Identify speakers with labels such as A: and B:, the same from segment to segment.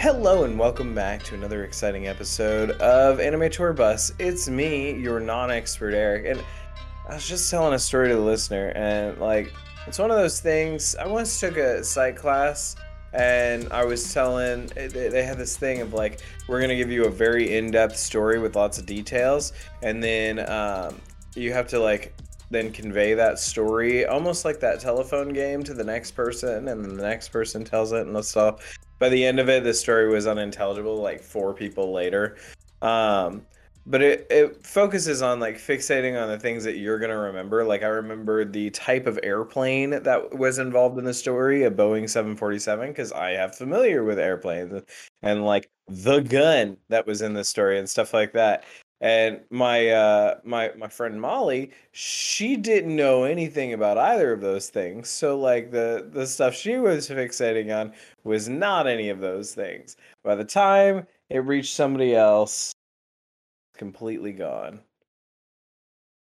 A: Hello and welcome back to another exciting episode of Anime Tour Bus. It's me, your non-expert Eric, and I was just telling a story to the listener, and like it's one of those things. I once took a psych class, and I was telling they had this thing of like we're gonna give you a very in-depth story with lots of details, and then um, you have to like then convey that story almost like that telephone game to the next person and then the next person tells it and stuff by the end of it the story was unintelligible like four people later. Um, but it, it focuses on like fixating on the things that you're to remember. Like i remember the type of airplane that was involved in the story a boeing 747 because i have familiar with airplanes and like the gun that was in the story and stuff like that and my uh my my friend molly she didn't know anything about either of those things. So like the the stuff she was fixating on was not any of those things. By the time it reached somebody else it's completely gone.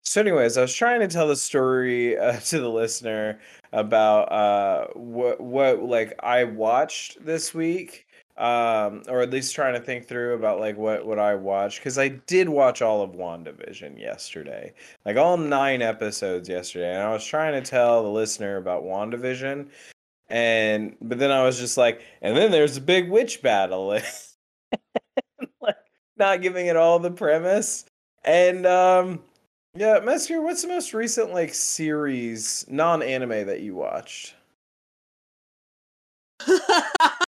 A: So anyways i was trying to tell the story uh, to the listener about uh what what like i watched this week um or at least trying to think through about like what what i watched because i did watch all of wandavision yesterday. Like all nine episodes yesterday and i was trying to tell the listener about wandavision and but then i was just like and then there's a big witch battle. Like not giving it all the premise. And um yeah Metzger, what's the most recent like series non-anime that you watched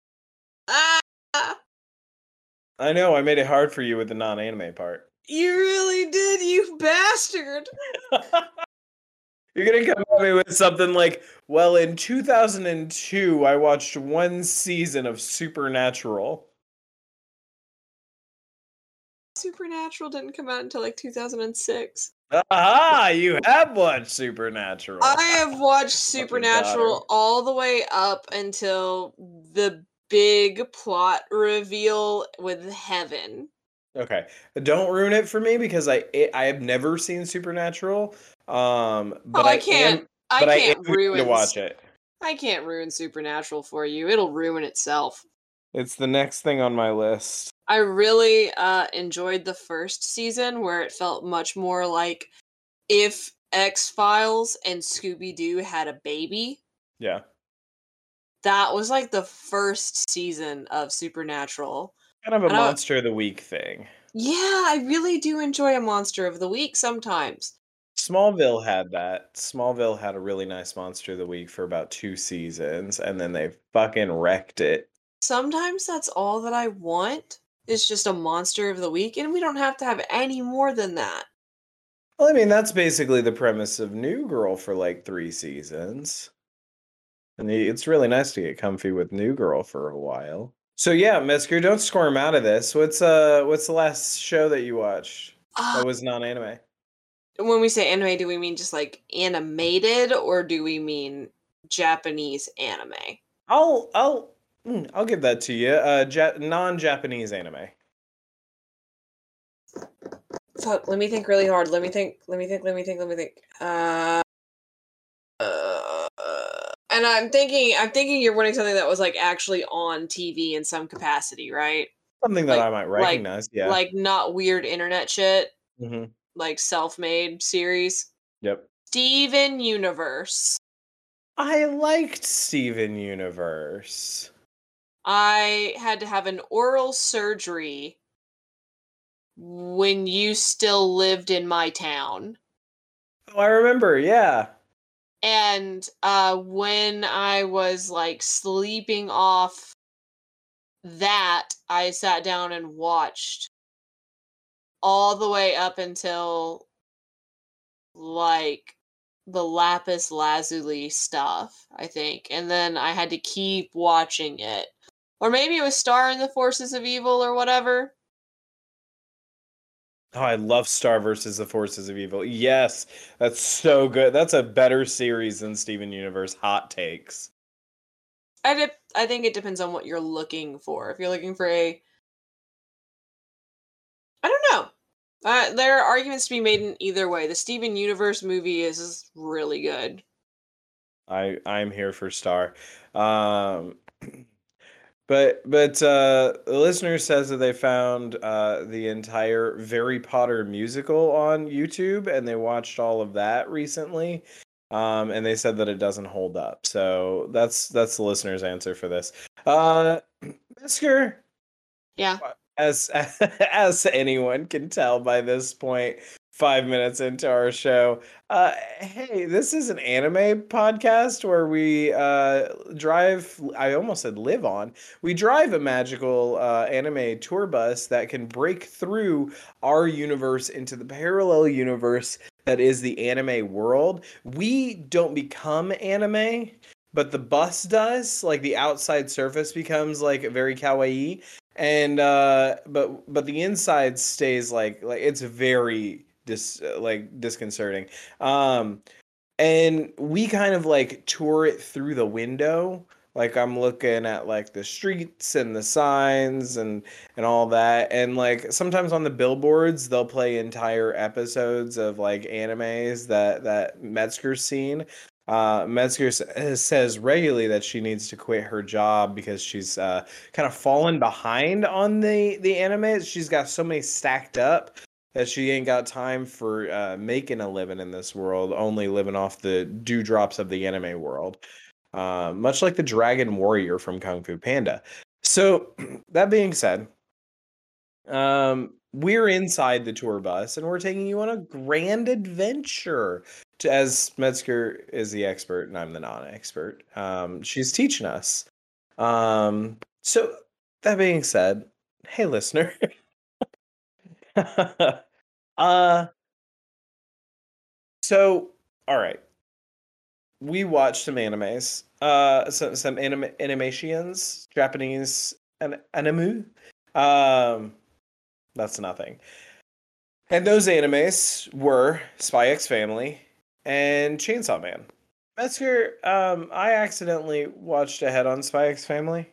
A: I know I made it hard for you with the non-anime part.
B: You really did, you bastard.
A: You're gonna come at me with something like, well, in 2002, I watched one season of Supernatural.
B: Supernatural didn't come out until like 2006.
A: Aha! You have watched Supernatural.
B: I have watched Supernatural all the way up until the big plot reveal with Heaven.
A: Okay, don't ruin it for me because I it, I have never seen Supernatural. Um, but
B: oh, I,
A: I
B: can't.
A: Am,
B: I
A: but
B: can't
A: I
B: ruin
A: to watch it.
B: I can't ruin Supernatural for you. It'll ruin itself.
A: It's the next thing on my list.
B: I really uh, enjoyed the first season where it felt much more like if X Files and Scooby Doo had a baby.
A: Yeah.
B: That was like the first season of Supernatural.
A: Kind of a
B: And
A: monster of the week thing.
B: Yeah, I really do enjoy a monster of the week sometimes.
A: Smallville had that. Smallville had a really nice monster of the week for about two seasons, and then they fucking wrecked it.
B: Sometimes that's all that I want is just a monster of the week, and we don't have to have any more than that.
A: Well, I mean, that's basically the premise of New Girl for like three seasons. And the- it's really nice to get comfy with New Girl for a while. So yeah, Metzger, don't squirm out of this. What's uh what's the last show that you watched
B: Uh,
A: that was non-anime?
B: when we say anime, do we mean just like animated, or do we mean Japanese anime?
A: I'll I'll mm, I'll give that to you. Uh ja- non-Japanese anime.
B: Fuck, let me think really hard. Let me think. Let me think. Let me think. Let me think. Uh, and I'm thinking. I'm thinking you're wanting something that was like actually on TV in some capacity, right?
A: Something that
B: Like-
A: I might
B: like-
A: recognize. yeah.
B: Like not weird internet shit.
A: hmm
B: Like self-made series.
A: Yep.
B: Steven Universe.
A: I liked Steven Universe.
B: I had to have an oral surgery when you still lived in my town.
A: Oh, I remember. Yeah.
B: And uh when I was like sleeping off that, I sat down and watched all the way up until like the lapis lazuli stuff, I think. And then I had to keep watching it. Or maybe it was Star in the Forces of Evil or whatever.
A: Oh, I love Star versus the Forces of Evil. Yes, that's so good. That's a better series than Steven Universe. Hot takes.
B: I dip, I think it depends on what you're looking for. If you're looking for a I don't know. Uh, there are arguments to be made in either way. The Steven Universe movie is really good.
A: I I'm here for Star. Um, But but uh, the listener says that they found uh, the entire Harry Potter musical on YouTube, and they watched all of that recently. Um, and they said that it doesn't hold up. So that's that's the listener's answer for this. Uh, Metzger,
B: Yeah.
A: as as anyone can tell by this point, five minutes into our show. Uh, hey, this is an anime podcast where we uh, drive. I almost said live on. We drive a magical uh, anime tour bus that can break through our universe into the parallel universe that is the anime world. We don't become anime. But the bus does, like the outside surface becomes like very kawaii, and uh, but but the inside stays like like it's very dis like disconcerting. Um, and we kind of like tour it through the window. Like I'm looking at like the streets and the signs and and all that. And like sometimes on the billboards they'll play entire episodes of like animes that that Metzger's seen. Uh, Metzger uh, says regularly that she needs to quit her job because she's uh, kind of fallen behind on the the anime. She's got so many stacked up that she ain't got time for uh, making a living in this world, only living off the dewdrops of the anime world. Uh, much like the Dragon Warrior from Kung Fu Panda. So, that being said, um, we're inside the tour bus and we're taking you on a grand adventure. To, as Metzger is the expert and I'm the non-expert, um, she's teaching us. Um, so that being said, hey listener, uh, so all right, we watched some animes, uh, some some anime animations, Japanese an anime. Um, that's nothing. And those animes were Spy X Family and Chainsaw Man. Metzger, um, I accidentally watched ahead on Spy X Family.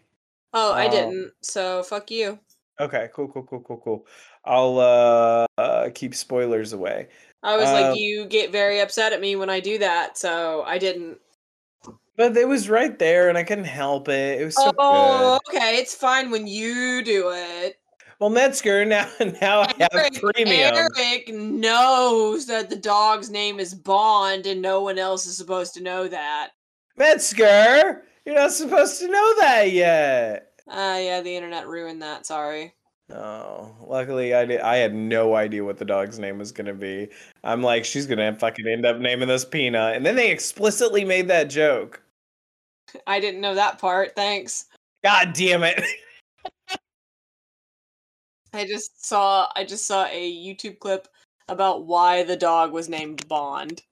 B: Oh, I
A: Um,
B: didn't. So fuck you.
A: Okay, cool, cool, cool, cool, cool. I'll uh, uh keep spoilers away.
B: I was
A: uh,
B: like, you get very upset at me when I do that, so I didn't.
A: But it was right there, and I couldn't help it. It was so
B: oh,
A: good.
B: okay. It's fine when you do it.
A: Well, Metzger, now now I have
B: Eric,
A: premium.
B: Eric knows that the dog's name is Bond, and no one else is supposed to know that.
A: Metzger, you're not supposed to know that yet.
B: Ah, yeah, the internet ruined that. Sorry.
A: Oh, luckily I did. I had no idea what the dog's name was gonna be. I'm like, she's gonna fucking end up naming this Peanut, and then they explicitly made that joke.
B: I didn't know that part. Thanks.
A: God damn it!
B: I just saw I just saw a YouTube clip about why the dog was named Bond.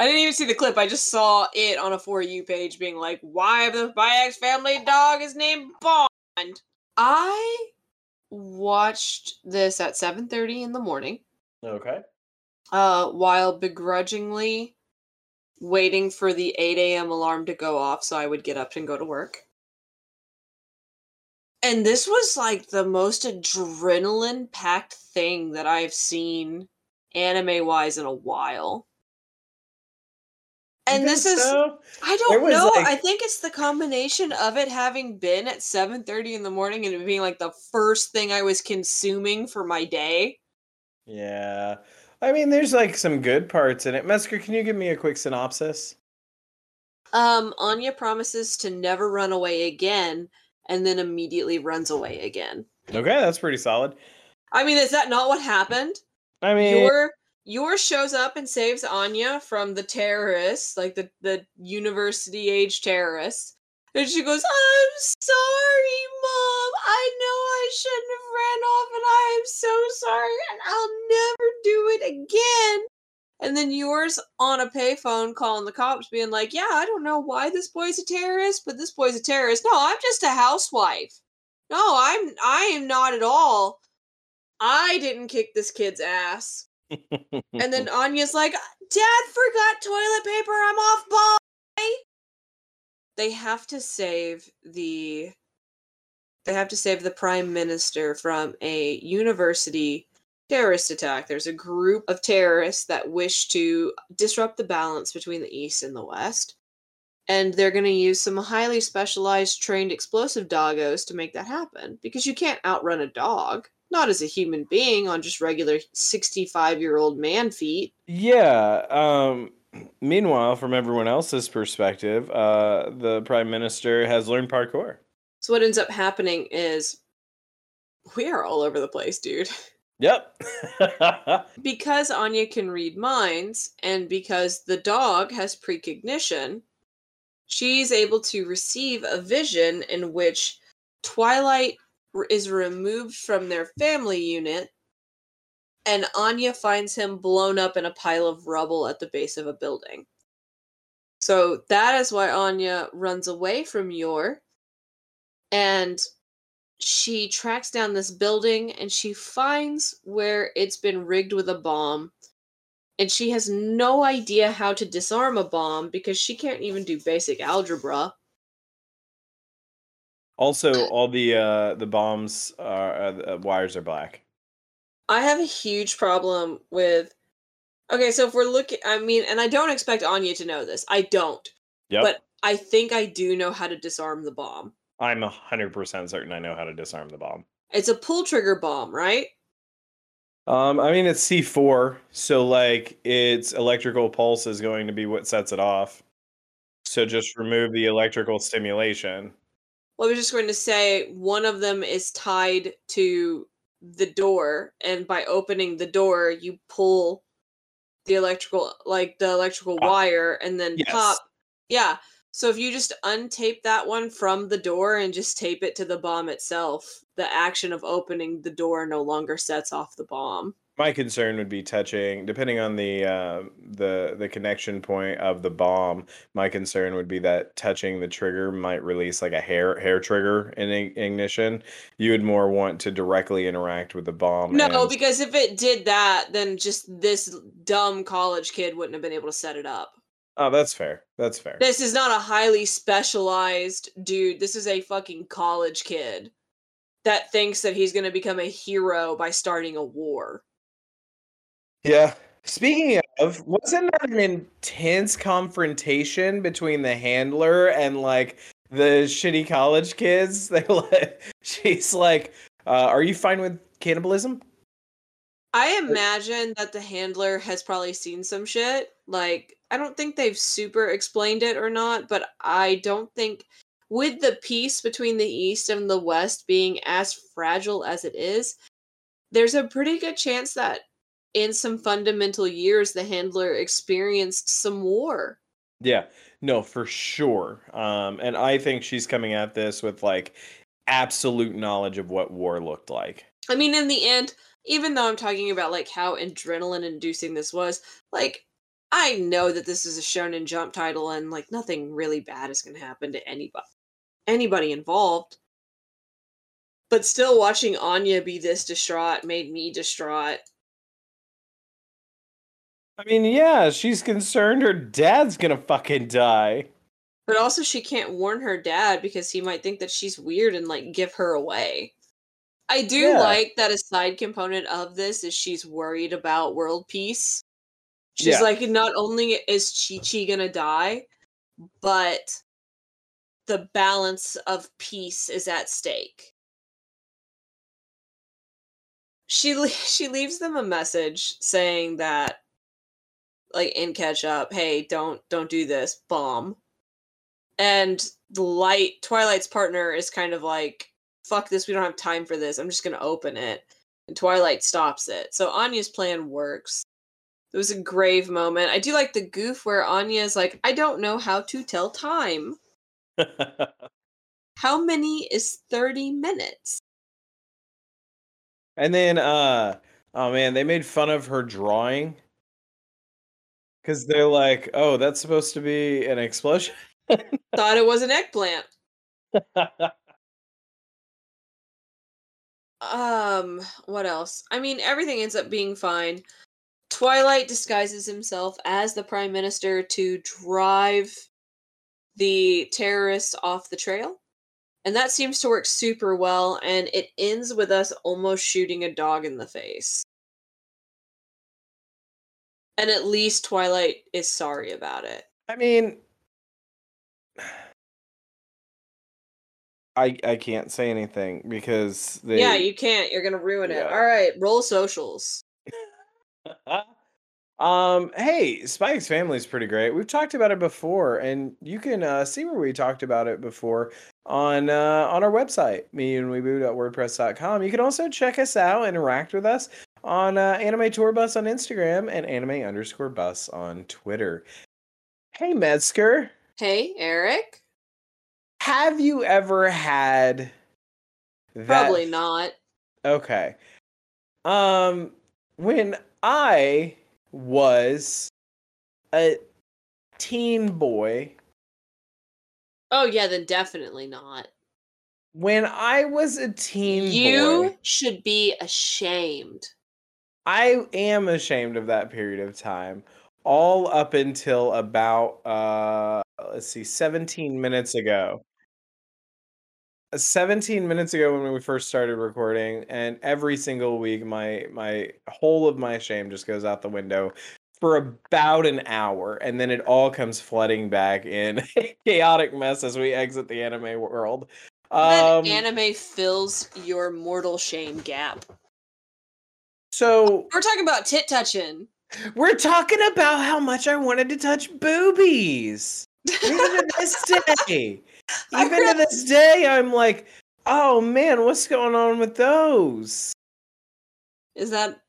B: I didn't even see the clip. I just saw it on a for you page being like, "Why the Spy X family dog is named Bond." I watched this at 7:30 in the morning
A: okay.
B: uh while begrudgingly waiting for the 8 a.m. alarm to go off so I would get up and go to work. And this was like the most adrenaline packed thing that I've seen anime wise in a while. And this is
A: so?
B: I don't know.
A: like-
B: I think it's the combination of it having been at 7:30 in the morning and it being like the first thing I was consuming for my day.
A: Yeah. I mean, there's like some good parts in it. Metzger can you give me a quick synopsis?
B: Um, Anya promises to never run away again and then immediately runs away again.
A: Okay, that's pretty solid.
B: I mean, is that not what happened?
A: I mean,
B: Yor Yor shows up and saves Anya from the terrorists, like the the university age terrorists. And she goes, "I'm sorry, mom. I know I shouldn't have ran off, and I am so sorry, and I'll never do it again." And then Yor's on a payphone calling the cops, being like, "Yeah, I don't know why this boy's a terrorist, but this boy's a terrorist. No, I'm just a housewife. No, I'm I am not at all. I didn't kick this kid's ass." And then Anya's like, Dad forgot toilet paper. I'm off bye. They have to save the they have to save the prime minister from a university terrorist attack. There's a group of terrorists that wish to disrupt the balance between the east and the west. And they're going to use some highly specialized trained explosive doggos to make that happen because you can't outrun a dog, not as a human being on just regular 65 year old man feet.
A: Yeah. Um, meanwhile, from everyone else's perspective, uh, the prime minister has learned parkour.
B: So what ends up happening is we are all over the place, dude.
A: Yep.
B: because Anya can read minds and because the dog has precognition, she's able to receive a vision in which Twilight is removed from their family unit and Anya finds him blown up in a pile of rubble at the base of a building. So that is why Anya runs away from Yor and she tracks down this building and she finds where it's been rigged with a bomb and she has no idea how to disarm a bomb because she can't even do basic algebra
A: also, all the uh, the bombs are uh, the wires are black.
B: i have a huge problem with okay so if we're looking i mean and i don't expect anya to know this i don't
A: Yep.
B: but i think i do know how to disarm the bomb
A: I'm hundred percent certain I know how to disarm the bomb.
B: it's a pull trigger bomb right
A: Um, I mean it's C four, so like its electrical pulse is going to be what sets it off. So just remove the electrical stimulation.
B: Well, I was just going to say one of them is tied to the door, and by opening the door, you pull the electrical, like the electrical wire, and then
A: yes.
B: pop. Yeah. So if you just untape that one from the door and just tape it to the bomb itself, the action of opening the door no longer sets off the bomb.
A: My concern would be touching, depending on the uh, the the connection point of the bomb. My concern would be that touching the trigger might release like a hair hair trigger in ignition. You would more want to directly interact with the bomb.
B: No,
A: and-
B: because if it did that, then just this dumb college kid wouldn't have been able to set it up.
A: oh, that's fair. That's fair.
B: This is not a highly specialized dude. This is a fucking college kid that thinks that he's going to become a hero by starting a war.
A: Yeah. Speaking of, wasn't that an intense confrontation between the handler and like the shitty college kids? They like, she's like, uh, "Are you fine with cannibalism?"
B: I imagine that the handler has probably seen some shit. Like, I don't think they've super explained it or not, but I don't think with the peace between the East and the West being as fragile as it is, there's a pretty good chance that in some fundamental years the handler experienced some war.
A: Yeah, no, for sure. Um, and I think she's coming at this with like absolute knowledge of what war looked like.
B: I mean, in the end, even though I'm talking about like how adrenaline inducing this was, like I know that this is a shonen jump title and like nothing really bad is going to happen to anybody anybody involved. But still watching Anya be this distraught made me distraught.
A: I mean, yeah, she's concerned her dad's gonna fucking die.
B: But also she can't warn her dad because he might think that she's weird and like give her away. I do
A: Yeah.
B: like that a side component of this is she's worried about world peace. She's
A: Yeah.
B: like, not only is Chi Chi gonna die, but the balance of peace is at stake. She le- she leaves them a message saying that, like in catch up, hey, don't don't do this, bomb. And the light Twilight's partner is kind of like, fuck this, we don't have time for this. I'm just gonna open it. And Twilight stops it. So Anya's plan works. It was a grave moment. I do like the goof where Anya is like, I don't know how to tell time. How many is 30 minutes?
A: and then, uh, oh man, they made fun of her drawing because they're like, "Oh, that's supposed to be an explosion."
B: Thought it was an eggplant. Um, what else? I mean, everything ends up being fine. Twilight disguises himself as the prime minister to drive the terrorists off the trail. And that seems to work super well, and it ends with us almost shooting a dog in the face. And at least Twilight is sorry about it.
A: I mean, I I can't say anything because they
B: Yeah, you can't. You're gonna ruin it. All right, roll socials.
A: um hey Spy X Family is pretty great we've talked about it before and you can uh, see where we talked about it before on uh, on our website me and wordpress.com you can also check us out interact with us on uh, anime tour bus on instagram and anime underscore bus on twitter hey metzger
B: Hey, Eric.
A: have you ever had that
B: Probably not.
A: Okay. Um when I was a teen boy,
B: Oh yeah, then definitely not.
A: when I was a teen
B: You
A: boy,
B: should be ashamed.
A: I am ashamed of that period of time. All up until about uh let's see 17 minutes ago. Uh, 17 minutes ago when we first started recording and every single week my my whole of my shame just goes out the window for about an hour and then it all comes flooding back in a chaotic mess as we exit the anime world um
B: anime fills your mortal shame gap.
A: So
B: We're talking about tit touching.
A: we're talking about how much i wanted to touch boobies even to this day even to this day i'm like oh man what's going on with those
B: Is that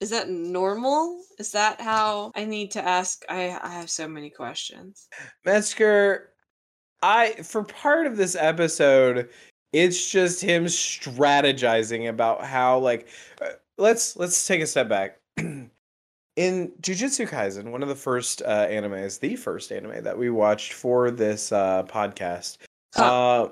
B: is that normal? Is that how I need to ask? I I have so many questions.
A: Metzger, I for part of this episode, it's just him strategizing about how like uh, let's let's take a step back. In Jujutsu Kaisen, one of the first uh, animes, the first anime that we watched for this uh, podcast,
B: Huh.
A: uh,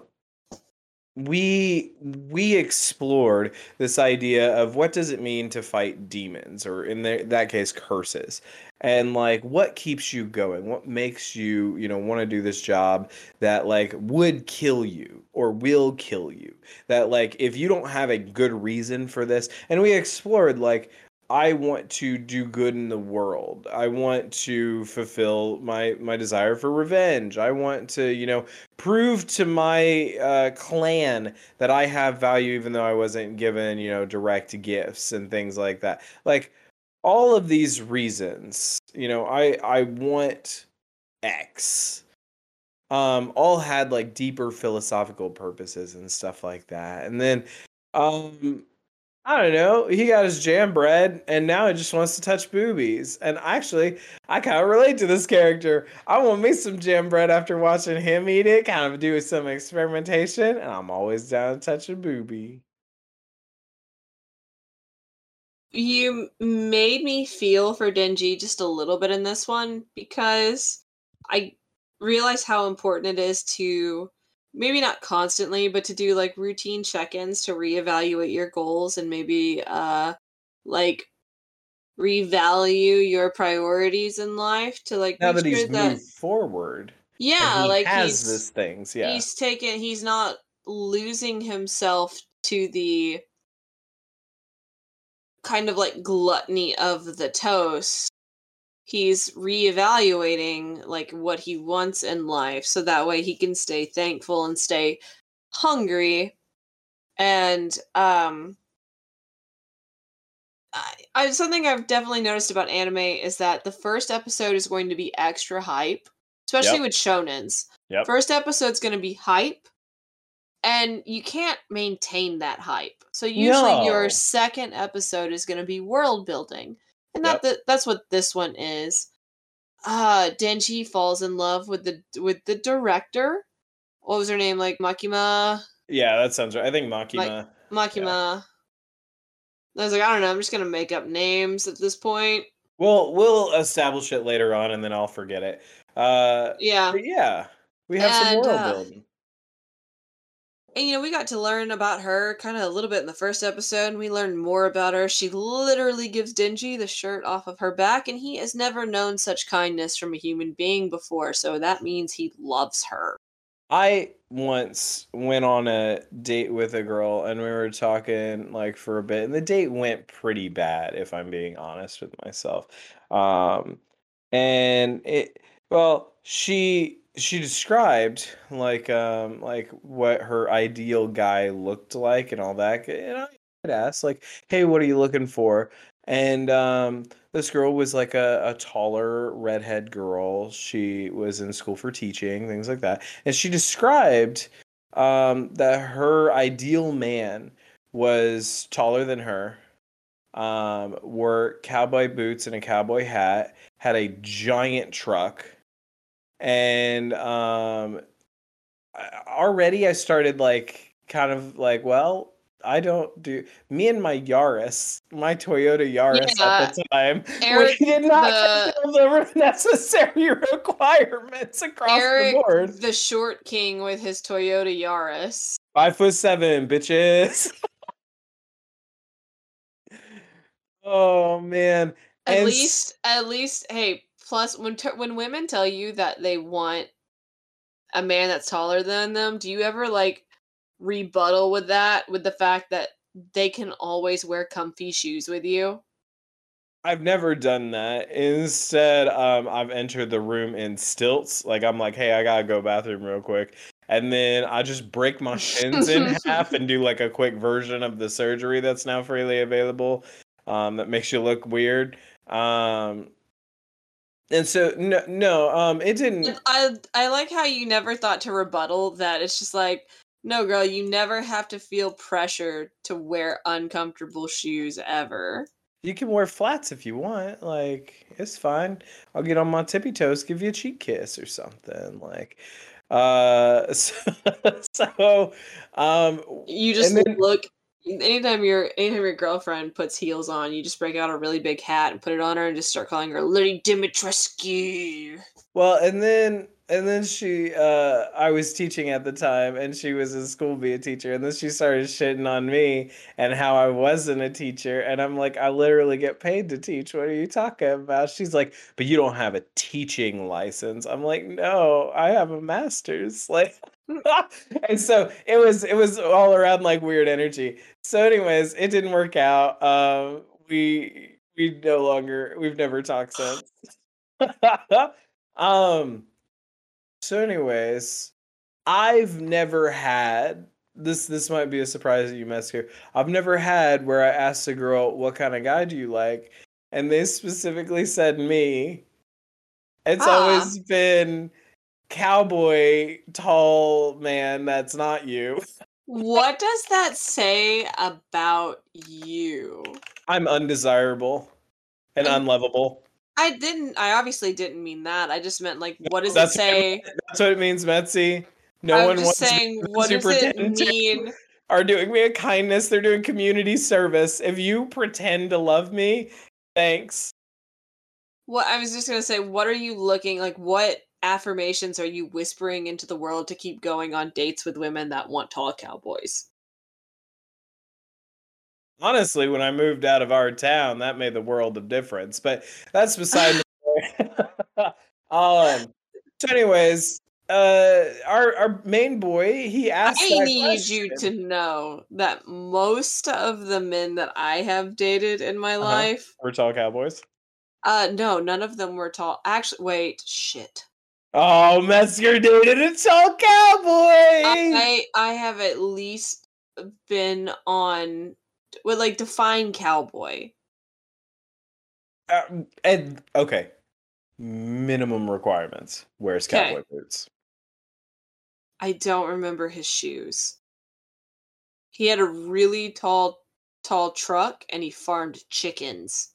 A: we we explored this idea of what does it mean to fight demons, or in the, that case, curses. And like what keeps you going? What makes you you know want to do this job that like would kill you or will kill you? That like if you don't have a good reason for this and we explored like i want to do good in the world. I want to fulfill my my desire for revenge. I want to you know prove to my uh, clan that i have value even though i wasn't given you know direct gifts and things like that. Like all of these reasons you know i i want x. Um all had like deeper philosophical purposes and stuff like that. And then um i don't know. He got his jam bread and now he just wants to touch boobies. And actually i kind of relate to this character. I want me some jam bread after watching him eat it kind of do some experimentation and i'm always down to touch a boobie.
B: You made me feel for Denji just a little bit in this one because I realize how important it is to maybe not constantly, but to do like routine check-ins to reevaluate your goals and maybe uh like revalue your priorities in life to like
A: now
B: make
A: that
B: sure
A: he's
B: that
A: moved forward
B: yeah,
A: he
B: like
A: has
B: he's
A: this things yeah.
B: he's taken he's not losing himself to the kind of like gluttony of the toast he's reevaluating like what he wants in life so that way he can stay thankful and stay hungry and um I, I something I've definitely noticed about anime is that the first episode is going to be extra hype, especially
A: Yep.
B: with shonens.
A: Yep.
B: First episode's going to be hype, and you can't maintain that hype. So usually your second episode is going to be world building, and that,
A: Yep.
B: that that's what this one is. Uh Denji falls in love with the with the director. What was her name? Like Makima.
A: Yeah, that sounds right. I think Makima.
B: Makima. I was like, I don't know. I'm just gonna make up names at this point.
A: We'll we'll establish it later on, and then I'll forget it. Uh,
B: Yeah.
A: but yeah, we have some
B: And,
A: world
B: uh,
A: building.
B: And you know, we got to learn about her kind of a little bit in the first episode, and we learned more about her. She literally gives Denji the shirt off of her back, and he has never known such kindness from a human being before, so that means he loves her.
A: I once went on a date with a girl, and we were talking like for a bit, and the date went pretty bad, if I'm being honest with myself. Um, and it Well, she she described like um like what her ideal guy looked like and all that. And I asked like, "Hey, what are you looking for?" And um this girl was like a, a taller redhead girl. She was in school for teaching, things like that. And she described um that her ideal man was taller than her, um, wore cowboy boots and a cowboy hat, had a giant truck and um already I started like kind of like, well, I don't do me and my Yaris, my Toyota Yaris
B: Yeah,
A: at the time.
B: Eric,
A: we did not
B: the-
A: fulfill the necessary requirements across
B: Eric,
A: the board.
B: the short king with his Toyota Yaris.
A: Five foot seven, bitches. oh man.
B: At
A: And
B: least, at least, hey. Plus, when when women tell you that they want a man that's taller than them, do you ever like rebuttal with that with the fact that they can always wear comfy shoes with you?
A: I've never done that. Instead, um, I've entered the room in stilts. Like I'm like, hey, I gotta go bathroom real quick. And then I just break my shins in half and do like a quick version of the surgery that's now freely available. Um, that makes you look weird. Um, and so no, no, um, it didn't.
B: I I like how you never thought to rebuttal that. It's just like, no, girl, you never have to feel pressure to wear uncomfortable shoes ever.
A: You can wear flats if you want. Like it's fine. I'll get on my tippy toes, give you a cheek kiss or something. Like, uh, so, so um,
B: You just
A: then-
B: look. Anytime your anytime your girlfriend puts heels on, you just break out a really big hat and put it on her and just start calling her Lady Dimitrescu.
A: Well, and then and then she uh I was teaching at the time and she was in school be a teacher and then she started shitting on me and how I wasn't a teacher and I'm like I literally get paid to teach. What are you talking about? She's like, "But you don't have a teaching license." I'm like, "No, I have a master's." Like and so it was it was all around like weird energy. So anyways, it didn't work out. Um we we no longer we've never talked since. um so anyways i've never had this this might be a surprise that you mess here. I've never had where i asked a girl what kind of guy do you like? And they specifically said me. It's
B: Ah.
A: always been cowboy tall man that's not you.
B: What does that say about you?
A: i'm undesirable and
B: And-
A: unlovable
B: I didn't. I obviously didn't mean that. I just meant like, what does it
A: That's what I
B: say?
A: that's what it means Metzi. no
B: I'm
A: one
B: just
A: wants
B: saying,
A: to
B: what does it mean?
A: are doing me a kindness. They're doing community service. If you pretend to love me, thanks.
B: What I was just gonna say, what are you looking like? What affirmations are you whispering into the world to keep going on dates with women that want tall cowboys?
A: Honestly, when I moved out of our town, that made the world of difference. But that's beside the point. um. So, anyways, uh, our our main boy, he asked.
B: I need you to know that most of the men that I have dated in my
A: Uh-huh.
B: life,
A: We're tall cowboys.
B: uh, no, none of them were tall. Actually, wait, shit.
A: Oh, Metzger dated a tall cowboy.
B: I I have at least been on well like define cowboy.
A: Um, and okay, minimum requirements.
B: Where's
A: cowboy boots.
B: I don't remember his shoes. He had a really tall tall truck and he farmed chickens.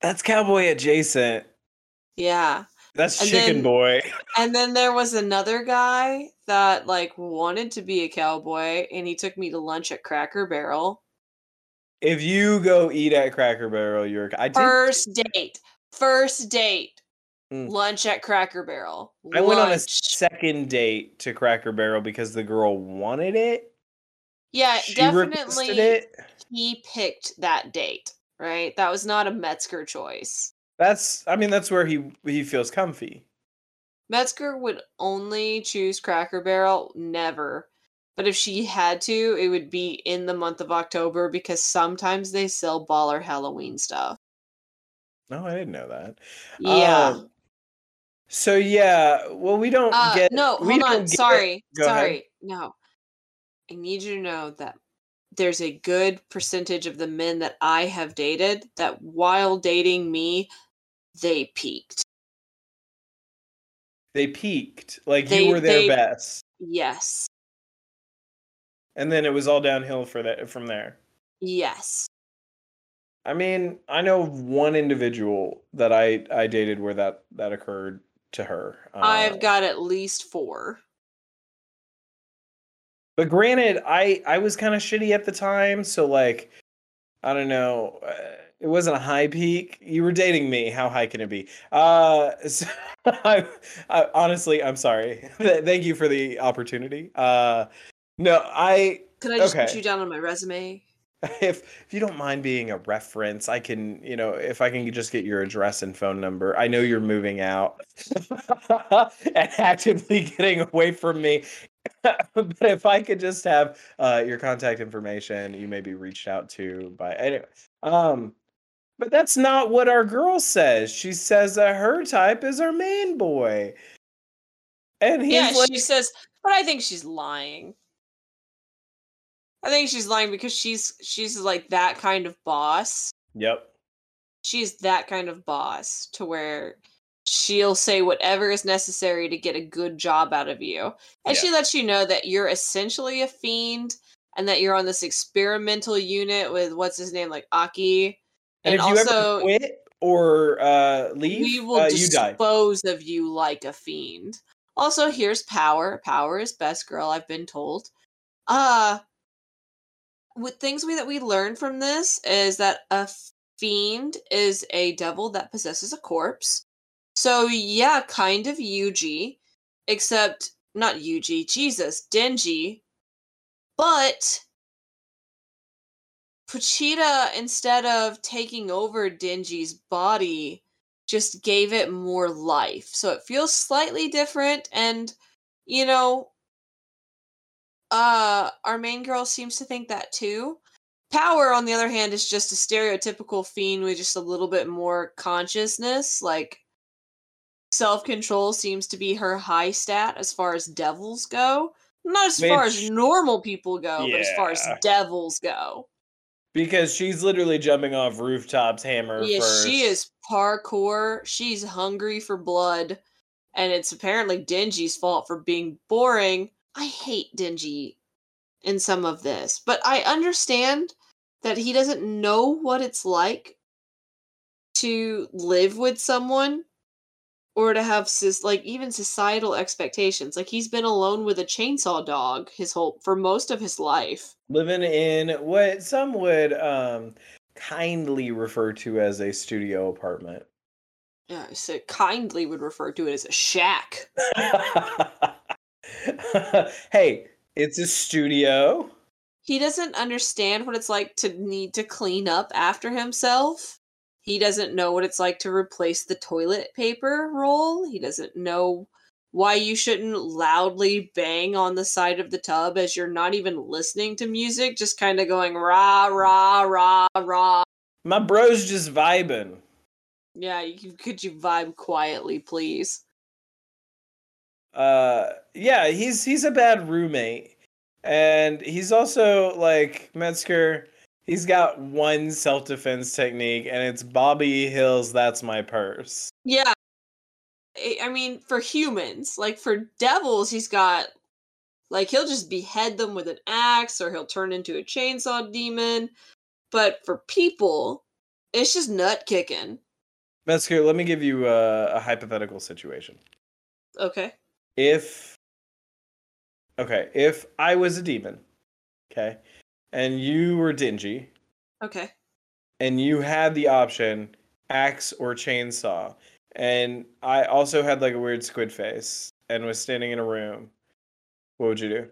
A: That's cowboy adjacent.
B: Yeah.
A: That's
B: And
A: chicken
B: then-
A: boy.
B: And then there was another guy that like wanted to be a cowboy and he took me to lunch at Cracker Barrel.
A: If you go eat at Cracker Barrel, you're. I did.
B: First date. First date.
A: Mm.
B: Lunch at Cracker Barrel.
A: I went on a second date to Cracker Barrel because the girl wanted it.
B: Yeah,
A: She
B: definitely
A: it.
B: he picked that date, right? That was not a Metzger choice.
A: That's. I mean, that's where he he feels comfy.
B: Metzger would only choose Cracker Barrel, never. But if she had to, it would be in the month of October because sometimes they sell baller Halloween stuff.
A: No, I didn't know that.
B: Yeah.
A: Um, So yeah, well, we don't
B: Uh,
A: get.
B: no,
A: we
B: hold
A: don't
B: on. Sorry,
A: Go ahead.
B: sorry. No, I need you to know that there's a good percentage of the men that I have dated that while dating me, they peaked.
A: They peaked, like
B: They-
A: you were their
B: they-
A: best,
B: Yes,
A: and then it was all downhill for that from there.
B: yes.
A: I mean, I know one individual that I I dated where that that occurred to her. Uh,
B: I've got at least four.
A: But granted, I I was kind of shitty at the time, so like, I don't know. Uh, it wasn't a high peak. You were dating me. How high can it be? Uh, so I, I honestly, I'm sorry. Thank you for the opportunity. Uh, no, I
B: Can I just put you down on my resume?
A: if if you don't mind being a reference, I can, you know, if I can just get your address and phone number. I know you're moving out and actively getting away from me. but if I could just have uh, your contact information, you may be reached out to by anyway. Um, but that's not what our girl says. She says that her type is our man boy, and he's
B: yeah,
A: like,
B: she says, but I think she's lying. I think she's lying because she's she's like that kind of boss.
A: "Yep,
B: She's that kind of boss to where she'll say whatever is necessary to get a good job out of you. And she lets you know that you're essentially a fiend and that you're on this experimental unit with what's his name, like Aki.
A: And,
B: And,
A: if you
B: also
A: ever quit or uh, leave,
B: we will
A: uh, you die.
B: dispose of you like a fiend. Also, here's power. Power is best girl, I've been told. Uh with things we that we learn from this is that a fiend is a devil that possesses a corpse. So yeah, kind of Yuji, except not Yuji, Jesus, Denji. But Pochita, instead of taking over Denji's body, just gave it more life. So it feels slightly different and you know uh our main girl seems to think that too. Power on the other hand is just a stereotypical fiend with just a little bit more consciousness, like self-control seems to be her high stat as far as devils go. Not as far as normal people go, but as far as devils go.
A: Because she's literally jumping off rooftops, hammer
B: Yeah,
A: first.
B: she is parkour. She's hungry for blood, and it's apparently Denji's fault for being boring. I hate Denji in some of this, but I understand that he doesn't know what it's like to live with someone or to have like even societal expectations. Like he's been alone with a chainsaw dog his whole for most of his life.
A: living in what some would um kindly refer to as a studio apartment.
B: Yeah, so kindly would refer to it as a shack.
A: hey, it's a studio.
B: he doesn't understand what it's like to need to clean up after himself. He doesn't know what it's like to replace the toilet paper roll. He doesn't know why you shouldn't loudly bang on the side of the tub as you're not even listening to music, just kind of going rah, rah, rah, rah.
A: My bro's just vibing.
B: Yeah, you, could you vibe quietly, please?
A: Uh yeah, he's he's a bad roommate. And he's also like Metzger, he's got one self-defense technique and it's Bobby Hills that's my purse.
B: Yeah. I I mean, for humans, like for devils, he's got like he'll just behead them with an axe or he'll turn into a chainsaw demon. But for people, it's just nut kicking.
A: Metzger, let me give you a, a hypothetical situation.
B: Okay.
A: if okay if i was a demon okay and you were Denji
B: Okay.
A: and you had the option axe or chainsaw and i also had like a weird squid face and was standing in a room what would you do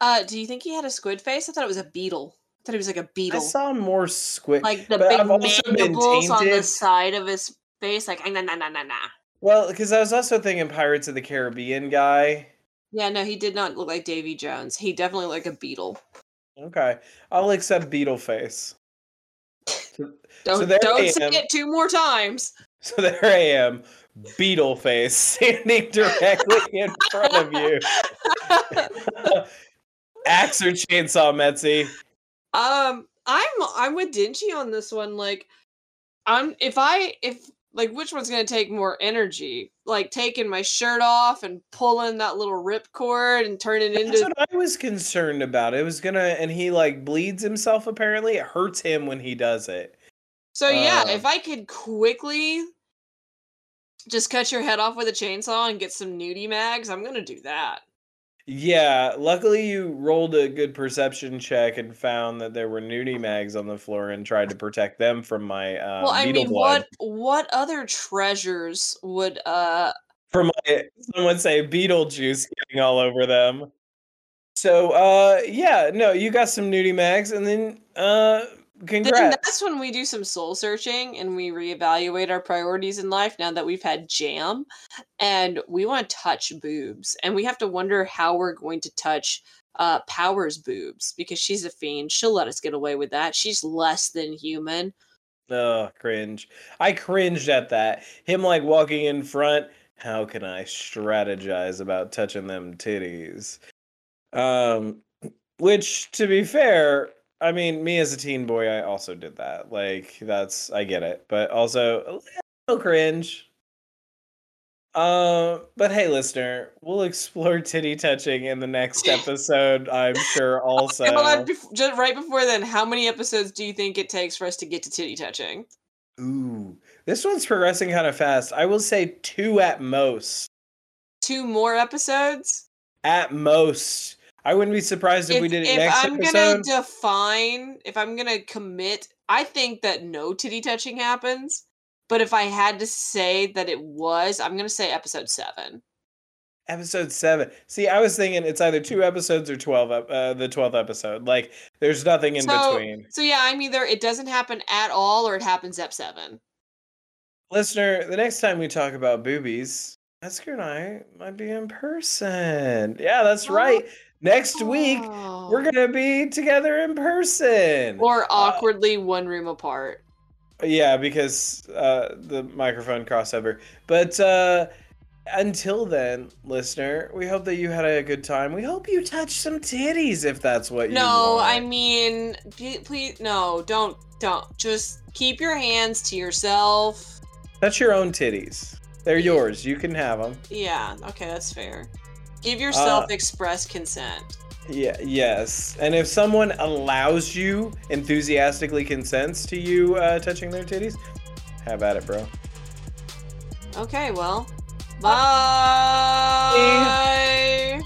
B: Uh, do you think he had a squid face? I thought it was a beetle. I thought he was like a beetle.
A: I saw more squid
B: like the big
A: I've
B: mandibles on the side of his face, like nah nah nah nah nah.
A: well because i was also thinking pirates of the caribbean guy
B: Yeah, no, he did not look like Davy Jones. He definitely looked like a beetle.
A: Okay i'll accept beetle face
B: Don't
A: I
B: don't say it two more times.
A: So there I am beetle face standing directly in front of you. Axe or chainsaw, Metzi?
B: Um, I'm I'm with Denji on this one. Like, I'm if I if like which one's gonna take more energy? Like taking my shirt off and pulling that little rip cord and turning
A: That's
B: into
A: what I was concerned about. It was gonna, and he like bleeds himself. Apparently, it hurts him when he does it.
B: So yeah,
A: Uh,
B: if I could quickly just cut your head off with a chainsaw and get some nudie mags, I'm gonna do that.
A: Yeah, luckily you rolled a good perception check and found that there were nudie mags on the floor and tried to protect them from my uh,
B: well, I mean,
A: blood.
B: what what other treasures would uh
A: From my, some would say Beetlejuice getting all over them. So, uh, yeah, no, you got some nudie mags, and then, uh,
B: then that's when we do some soul searching and we reevaluate our priorities in life now that we've had jam and we want to touch boobs and we have to wonder how we're going to touch uh Power's boobs because she's a fiend. She'll let us get away with that. She's less than human.
A: Oh, cringe. I cringed at that. Him like walking in front. How can I strategize about touching them titties? Um, which to be fair, I mean, me as a teen boy, I also did that. Like, that's I get it, but also a little cringe. Uh, but hey, listener, we'll explore titty touching in the next episode. I'm sure. Also,
B: on, bef- just right before then, how many episodes do you think it takes for us to get to titty touching?
A: Ooh, this one's progressing kind of fast. I will say two at most.
B: Two more episodes?
A: At most. I wouldn't be surprised if, we did it
B: if
A: next
B: I'm
A: episode.
B: gonna define, if I'm gonna commit, I think that no titty touching happens. But if I had to say that it was, I'm gonna say episode seven.
A: Episode seven. See, I was thinking it's either two episodes or twelve. Uh, the twelfth episode. Like, there's nothing in
B: so,
A: between.
B: so yeah, I'm either it doesn't happen at all or it happens at seven.
A: Listener, the next time we talk about boobies, Esker and I might be in person. Yeah, that's right. Next week we're gonna be together in person.
B: or
A: Uh,
B: awkwardly one room apart.
A: Yeah, because uh, the microphone crossover. But uh, until then, listener, we hope that you had a good time. We hope you touched some titties if that's what you
B: No,
A: want.
B: I mean, please, no, don't, don't. Just keep your hands to yourself.
A: touch your own titties. They're yours. You can have them.
B: Yeah, okay, that's fair. Give
A: Uh,
B: yourself express consent.
A: Yeah. Yes. And if someone allows you, enthusiastically consents to you uh, touching their titties, have at it, bro.
B: Okay, well, bye. bye.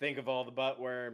A: Think of all the butt worms